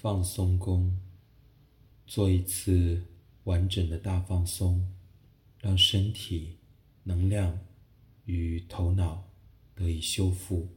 放松功，做一次完整的大放松，让身体、能量与头脑得以修复。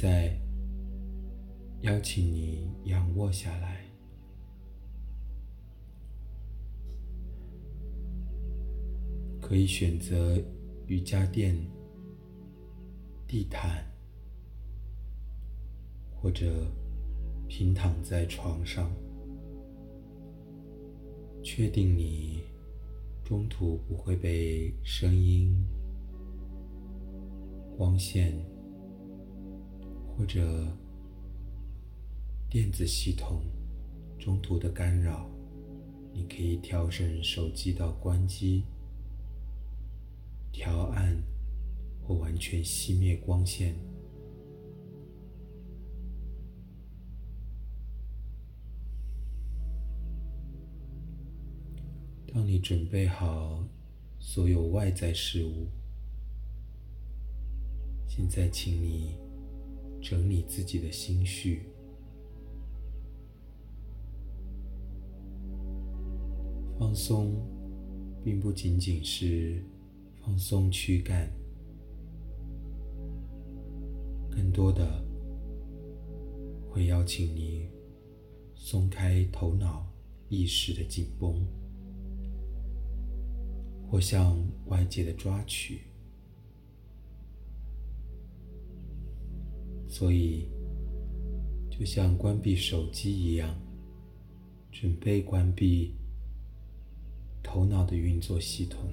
在，邀请你仰卧下来，可以选择瑜伽垫、地毯，或者平躺在床上。确定你中途不会被声音、光线。或者电子系统中途的干扰，你可以调整手机到关机、调暗或完全熄灭光线。当你准备好所有外在事物，现在请你。整理自己的心绪，放松，并不仅仅是放松躯干，更多的会邀请你松开头脑意识的紧绷，或向外界的抓取。所以，就像关闭手机一样，准备关闭头脑的运作系统。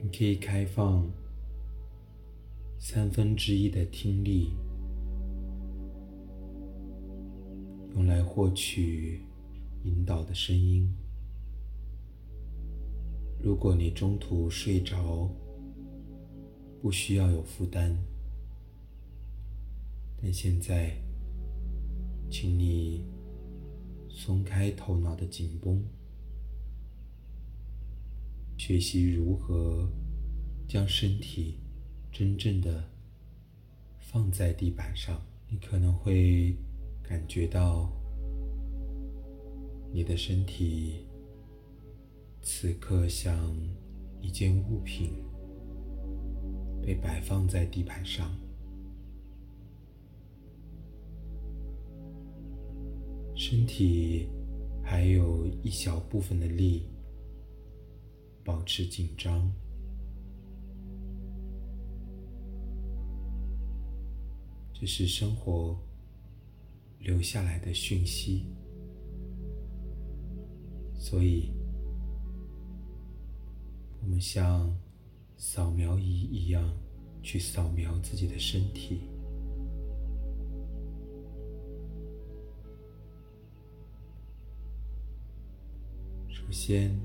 你可以开放三分之一的听力，用来获取引导的声音。如果你中途睡着，不需要有负担，但现在，请你松开头脑的紧绷，学习如何将身体真正的放在地板上。你可能会感觉到你的身体此刻像一件物品。被摆放在地板上，身体还有一小部分的力保持紧张，这是生活留下来的讯息，所以我们像。扫描仪一样去扫描自己的身体。首先，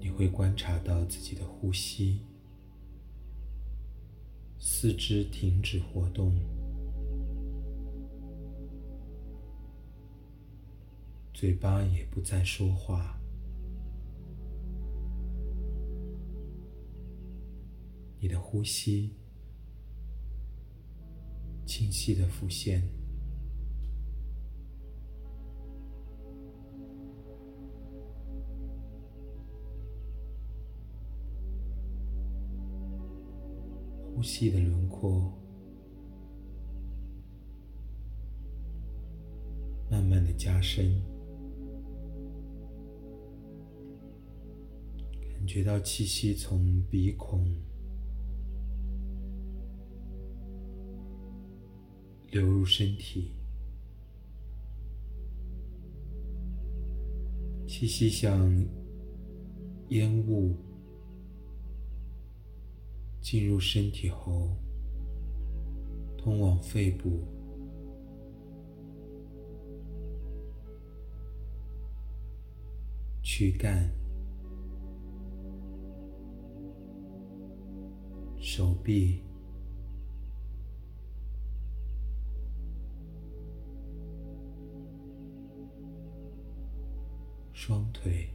你会观察到自己的呼吸，四肢停止活动，嘴巴也不再说话。你的呼吸清晰的浮现，呼吸的轮廓慢慢的加深，感觉到气息从鼻孔。流入身体。气息像烟雾进入身体后通往肺部躯干手臂双腿。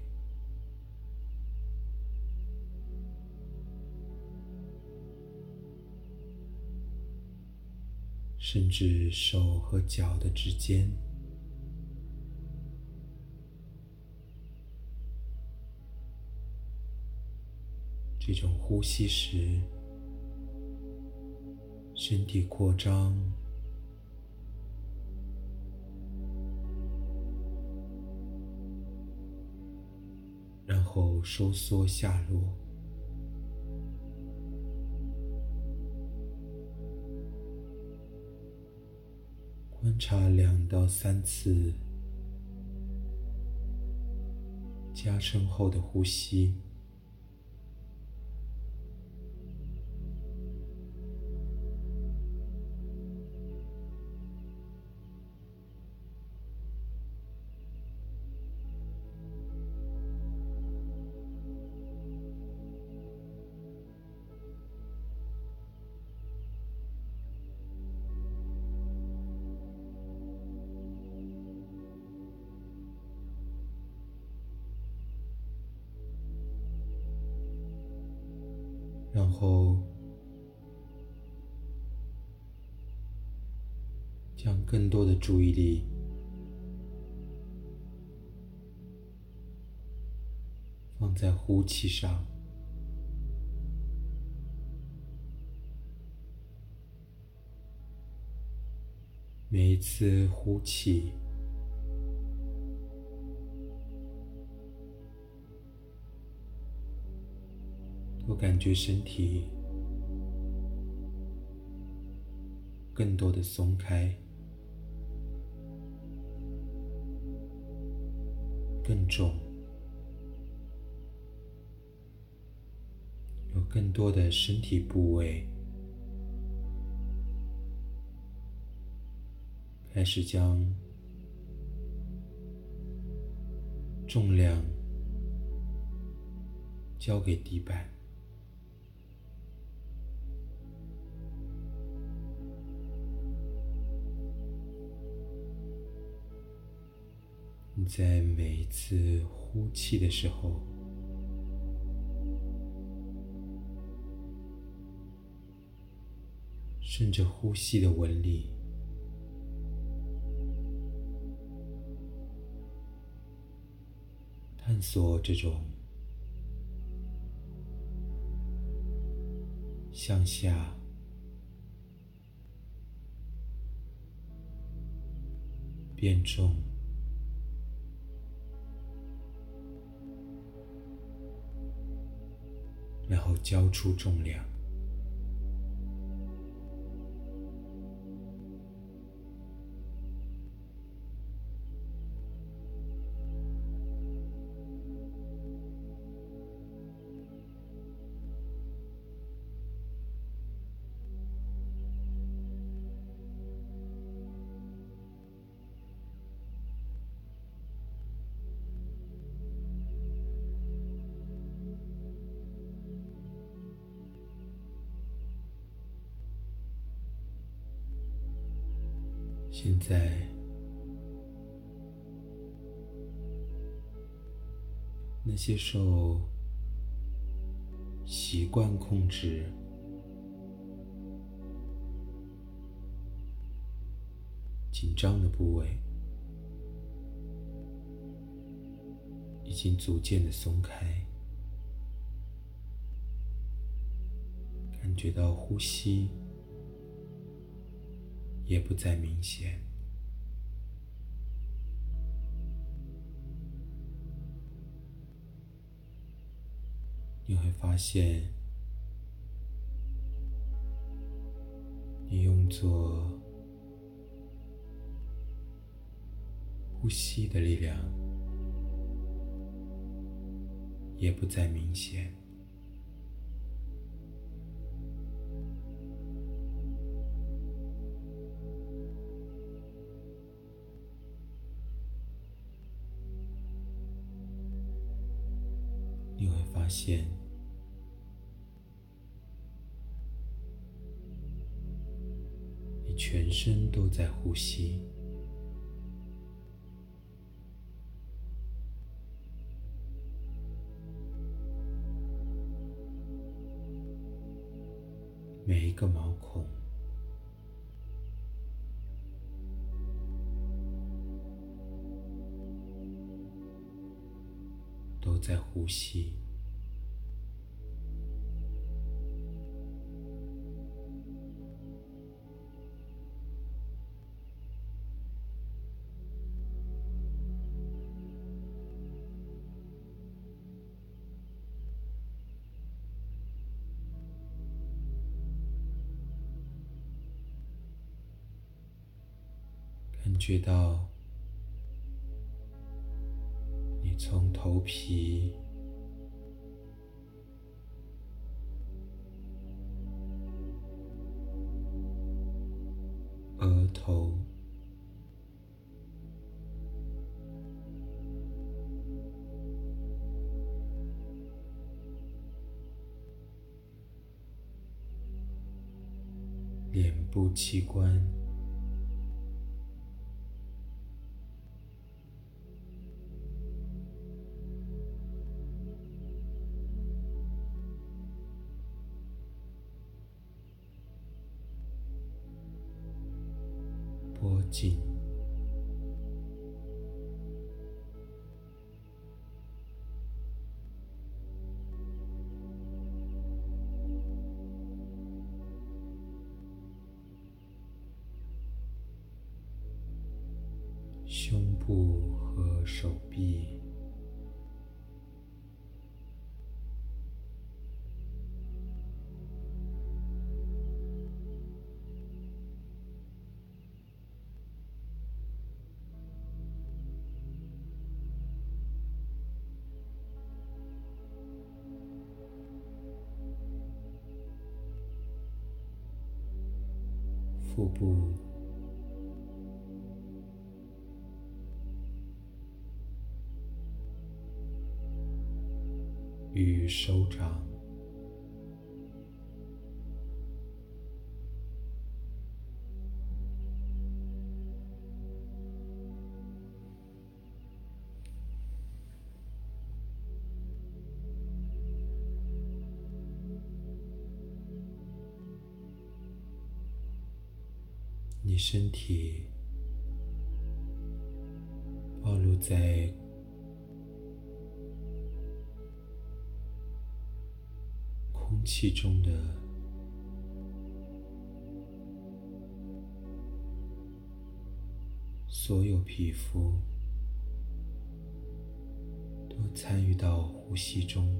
甚至手和脚的指尖，这种呼吸时，身体扩张，后收缩下落。观察两到三次加深后的呼吸。后，将更多的注意力放在呼气上。每一次呼气。感觉身体更多的松开，更重，有更多的身体部位开始将重量交给地板。在每一次呼气的时候，顺着呼吸的纹理，探索这种向下变重。然后交出重量。接受习惯控制、紧张的部位，已经逐渐的松开，感觉到呼吸。也不再明显，你会发现，你用作呼吸的力量也不再明显。呼吸，感觉到你。从头皮、额头、脸部器官。手掌，你身体暴露在气中的所有皮肤都参与到呼吸中。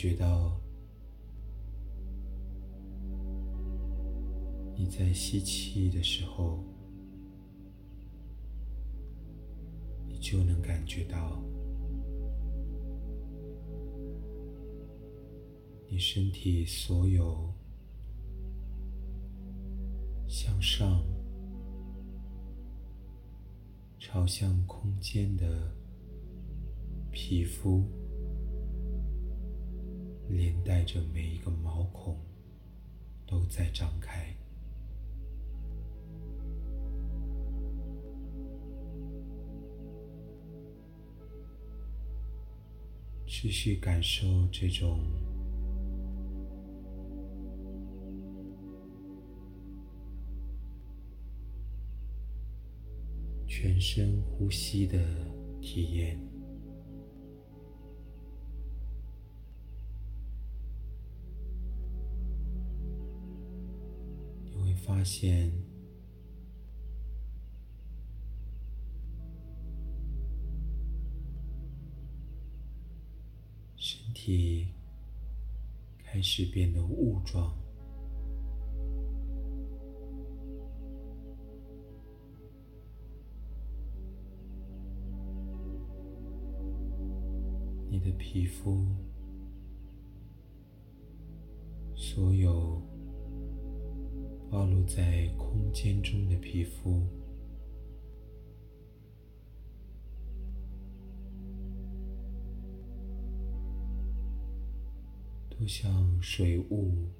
觉到你在吸气的时候，你就能感觉到你身体所有向上朝向空间的皮肤。连带着每一个毛孔都在张开，持续感受这种全身呼吸的体验。发现。身体开始变得雾状。你的皮肤所有暴露在空间中的皮肤，都像水雾。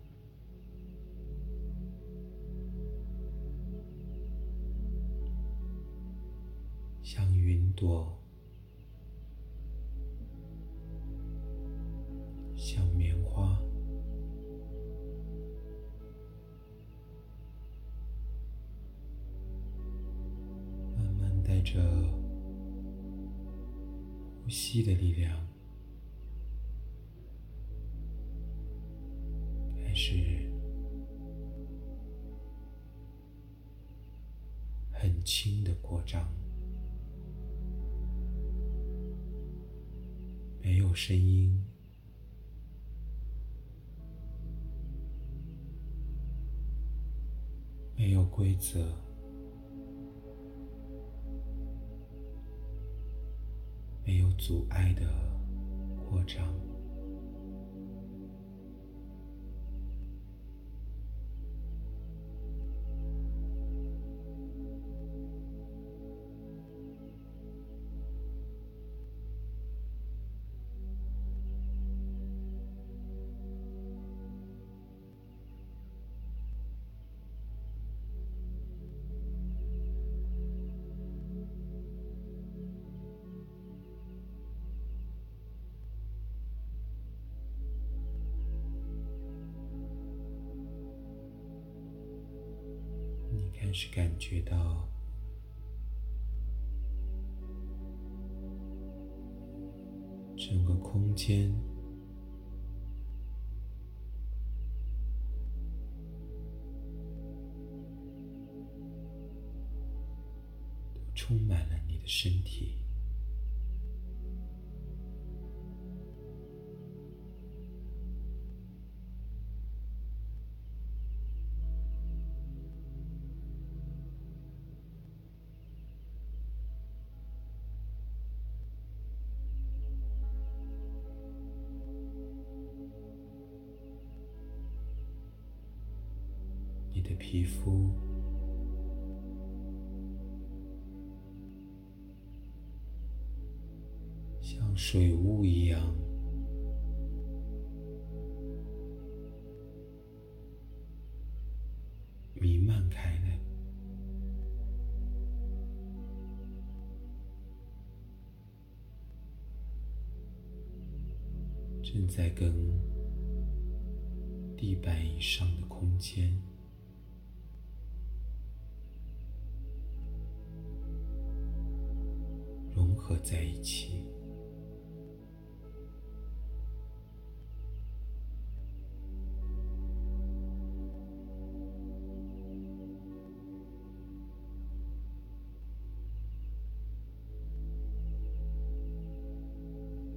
是很轻的扩张。没有声音，没有规则，没有阻碍的扩张。皮肤。像水雾一样。弥漫开来，正在跟地板以上的空间。合在一起。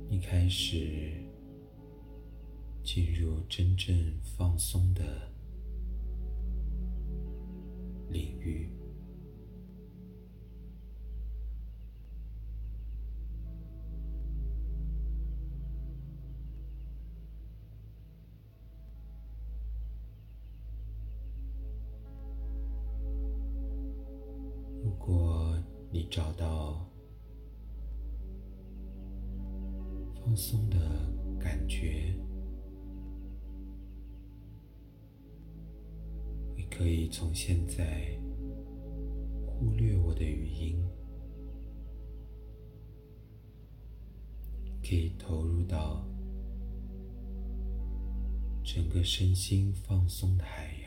你开始进入真正放松的领域。放松的感觉，你可以从现在忽略我的语音，可以投入到整个身心放松的海洋。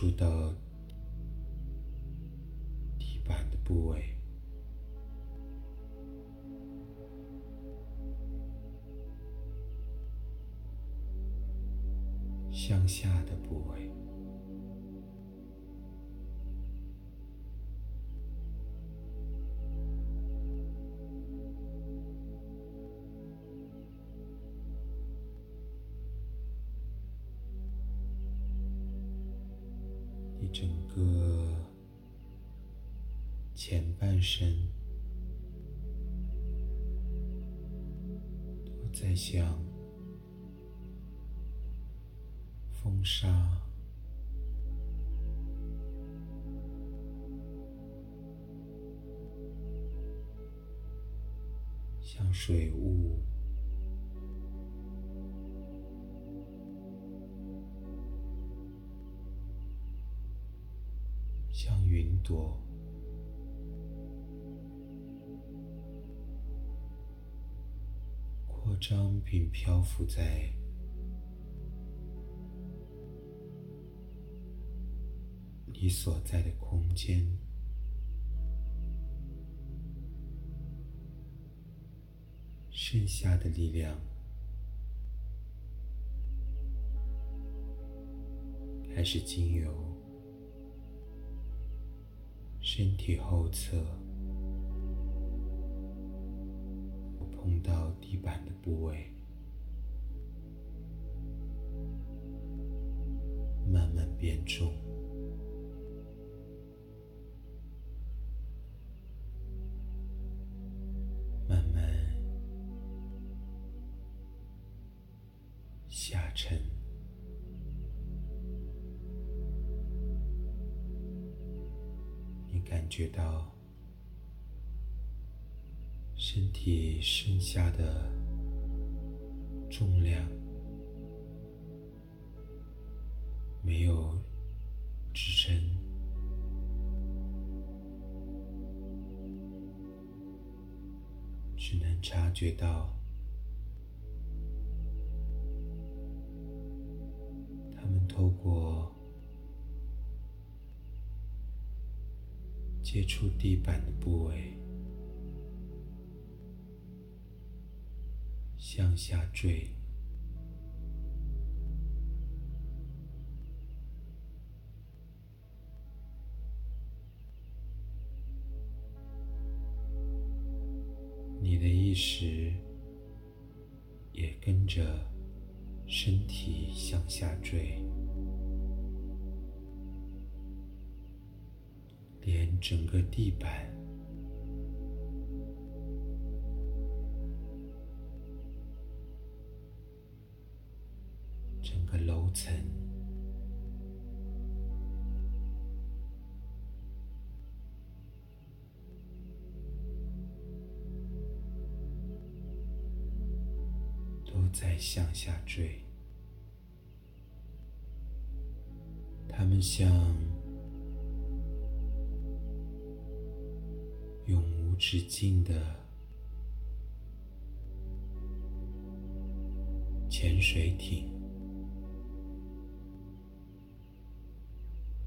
接触整个前半身都在向。风沙像水雾，伤并漂浮在。你所在的空间，剩下的力量开始经由身体后侧碰到地板的部位，慢慢变重。身体剩下的重量没有支撑，只能察觉到他们。透过接触地板的部位向下坠，你的意识也跟着身体向下坠。连整个地板、下坠，它们像。永无止境的潜水艇，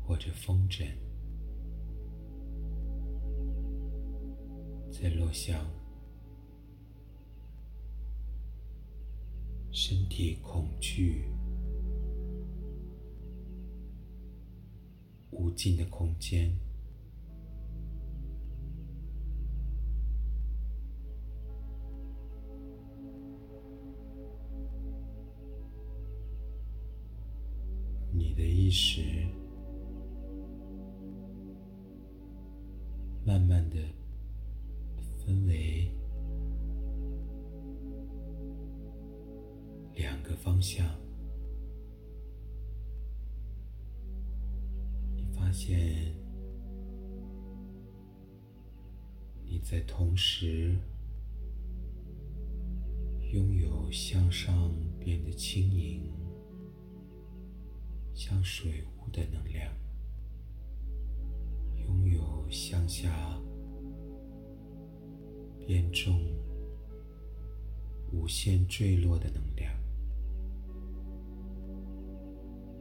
或者风筝，在落向身体恐惧无尽的空间。你的意识时拥有向上变得轻盈。像水雾的能量，拥有向下变重、无限坠落的能量。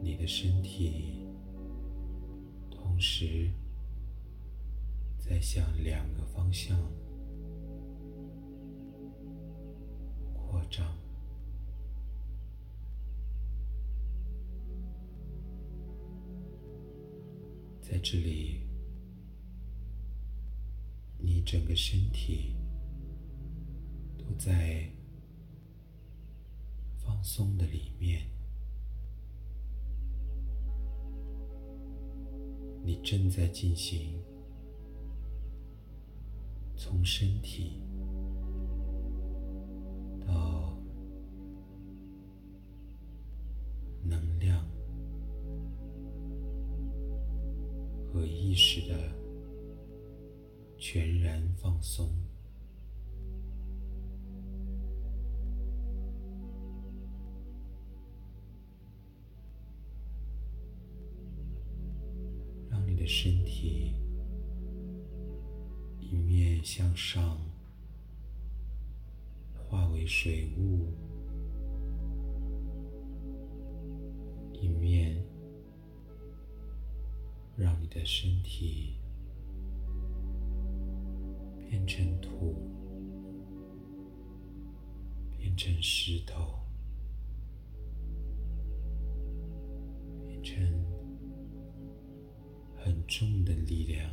你的身体同时在向两个方向张。在这里，你整个身体都在放松的里面，你正在进行从身体松，让你的身体一面向上化为水雾，一面。让你的身体变成土，变成石头，变成很重的力量。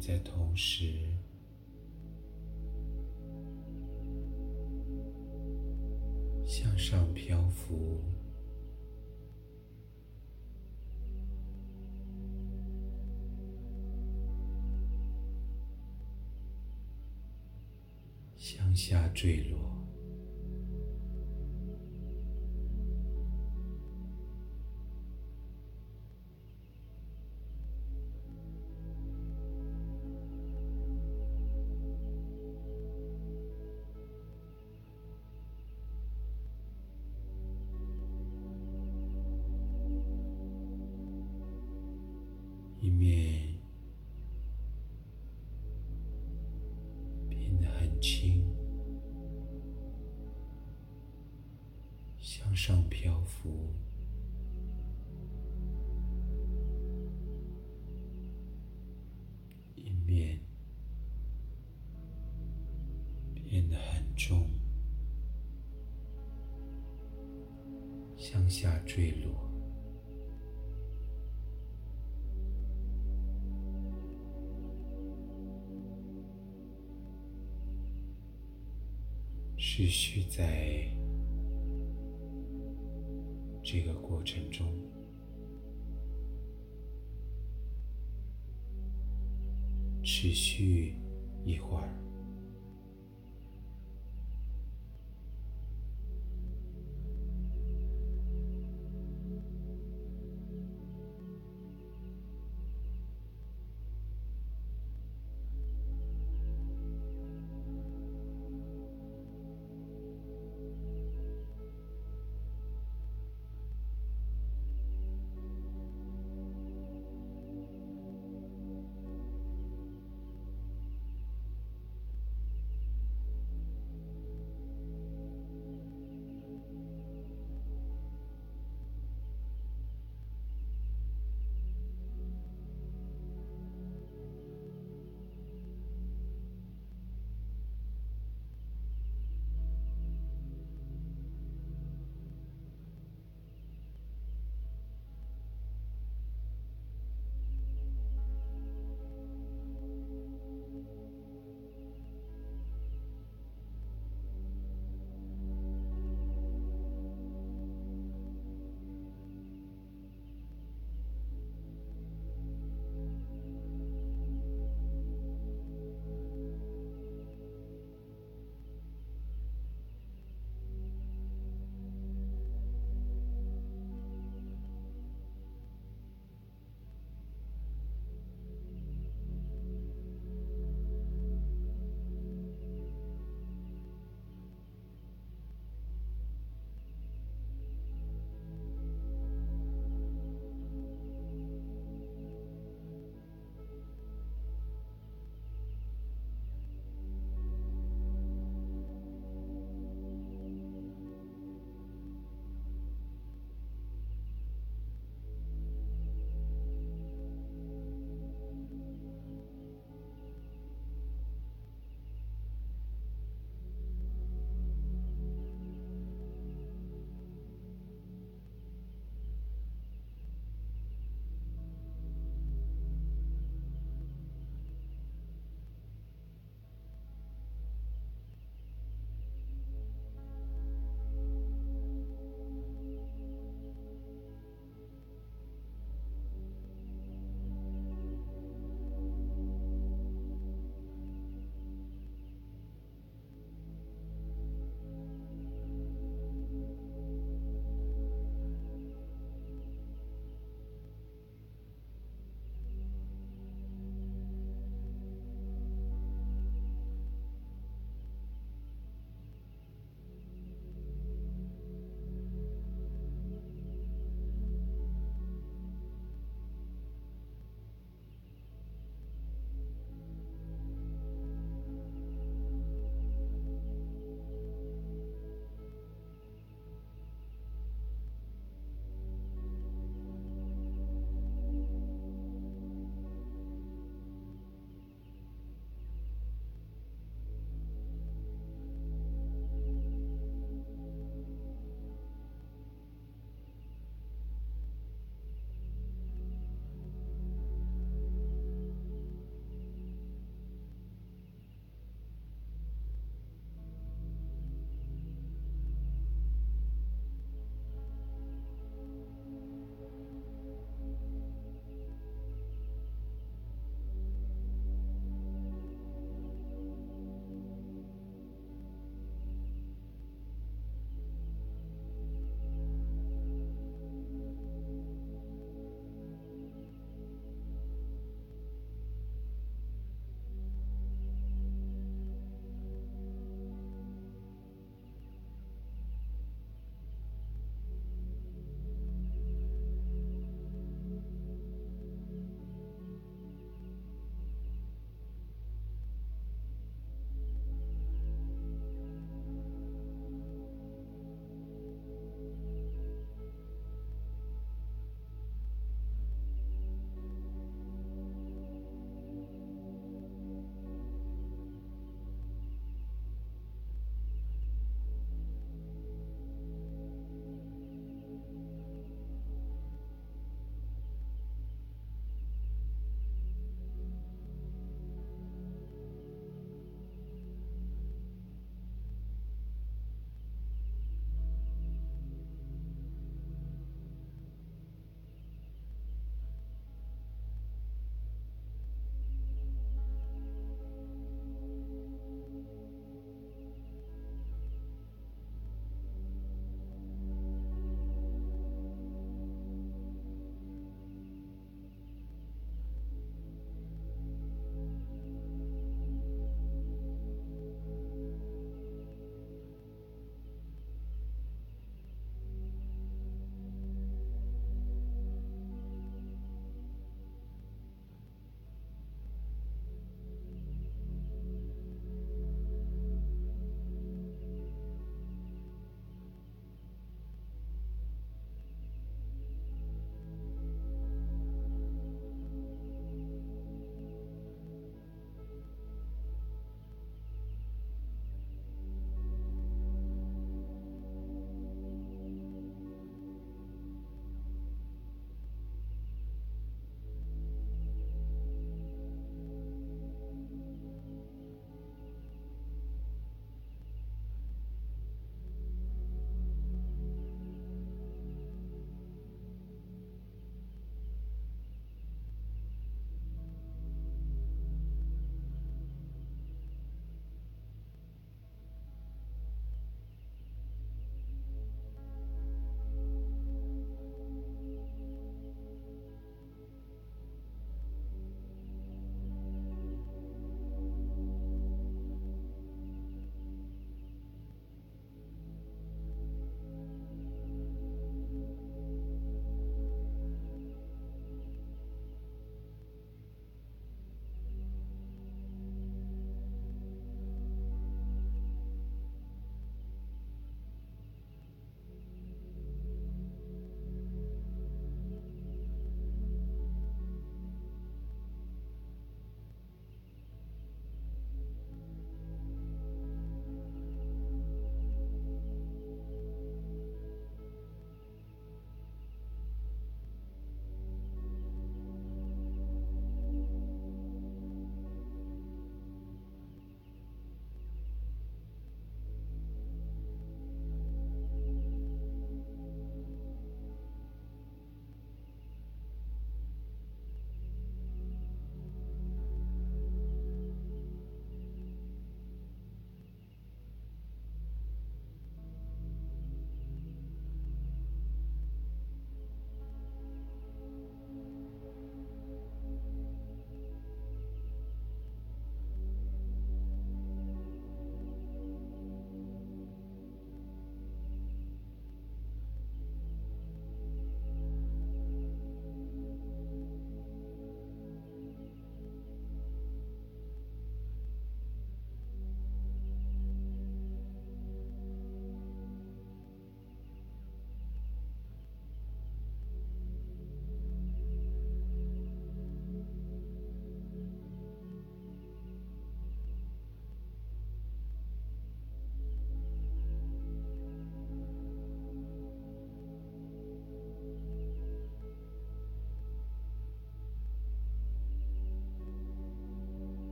在同时向上漂浮，向下坠落。下坠落。持续在这个过程中，持续一会儿。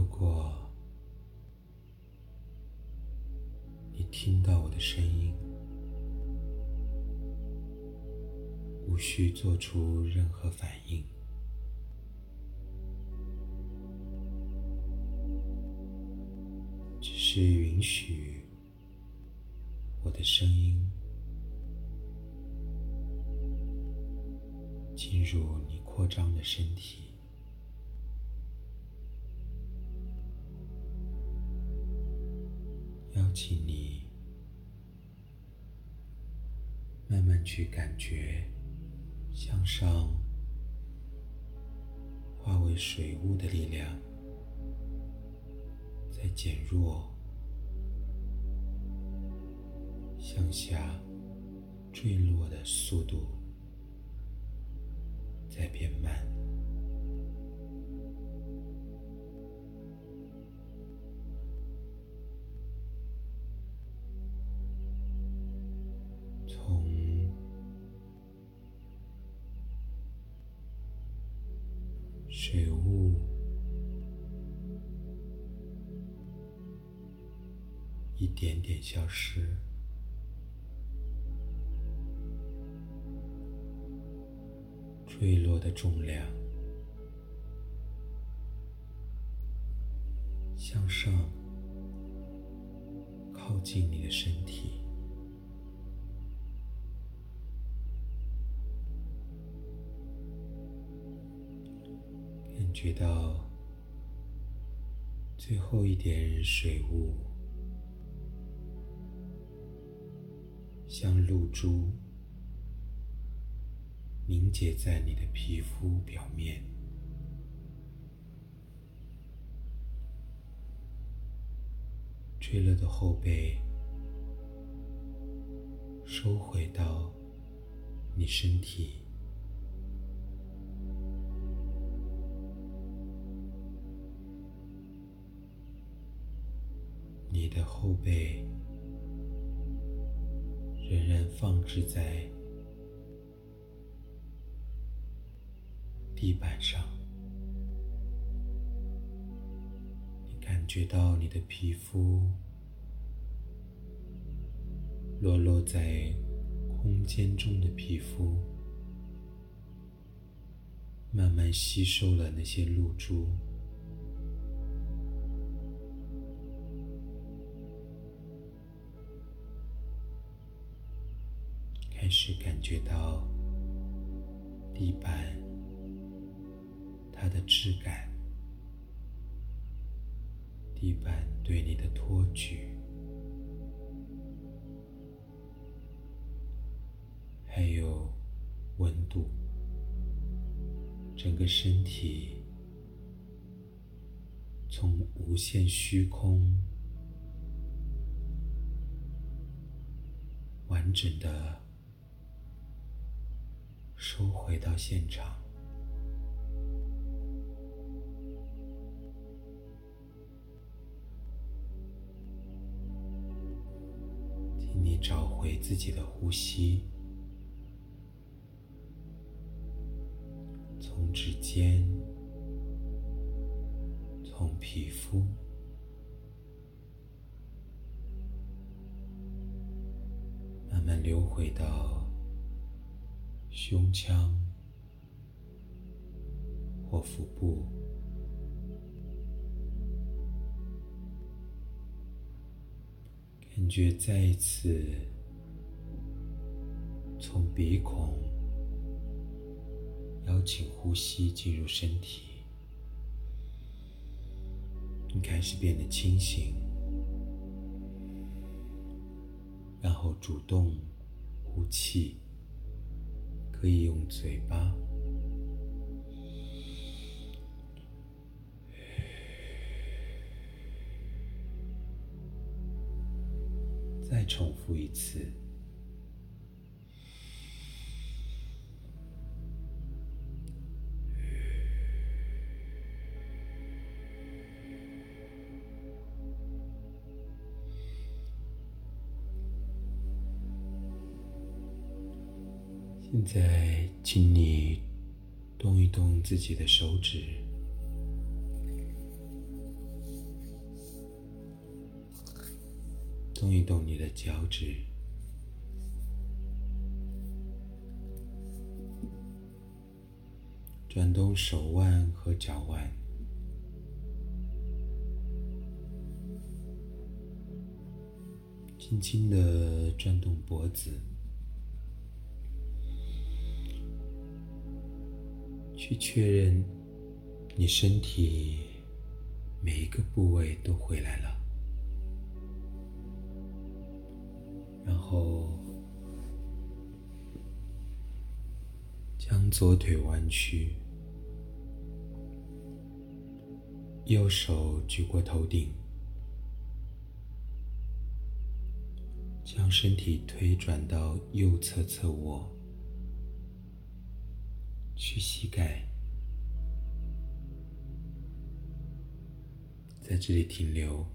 如果你听到我的声音，无需做出任何反应，只是允许我的声音进入你扩张的身体。邀请你慢慢去感觉向上化为水雾的力量在减弱，向下坠落的速度在变慢。水雾一点点消失，坠落的重量向上靠近你的身体。觉到最后一点水雾，像露珠凝结在你的皮肤表面，坠落的后背收回到你身体。后背仍然放置在地板上，你感觉到你的皮肤裸露在空间中的皮肤，慢慢吸收了那些露珠。始感觉到地板它的质感，地板对你的托举，还有温度，整个身体从无限虚空完整的。收回到现场，请你找回自己的呼吸，从指尖，从皮肤，慢慢流回到。胸腔或腹部，感觉再一次从鼻孔邀请呼吸进入身体，你开始变得清醒，然后主动呼气。可以用嘴巴，再重复一次。现在请你动一动自己的手指。动一动你的脚趾。转动手腕和脚腕。轻轻的转动脖子。去确认你身体每一个部位都回来了。然后，将左腿弯曲，右手举过头顶，将身体推转到右侧侧卧，去膝盖，在这里停留。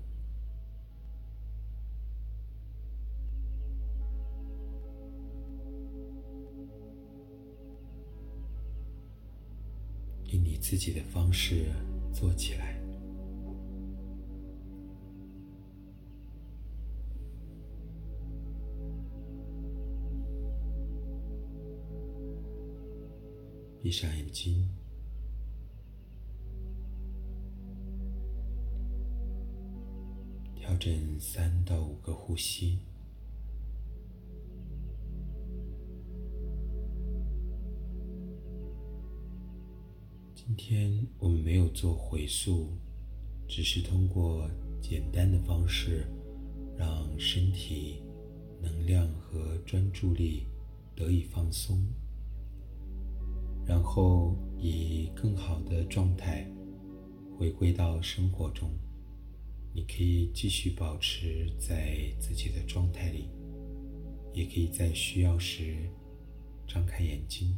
以你自己的方式做起来，闭上眼睛，调整三到五个呼吸。今天我们没有做回溯，只是通过简单的方式，让身体能量和专注力得以放松，然后以更好的状态回归到生活中。你可以继续保持在自己的状态里，也可以在需要时张开眼睛。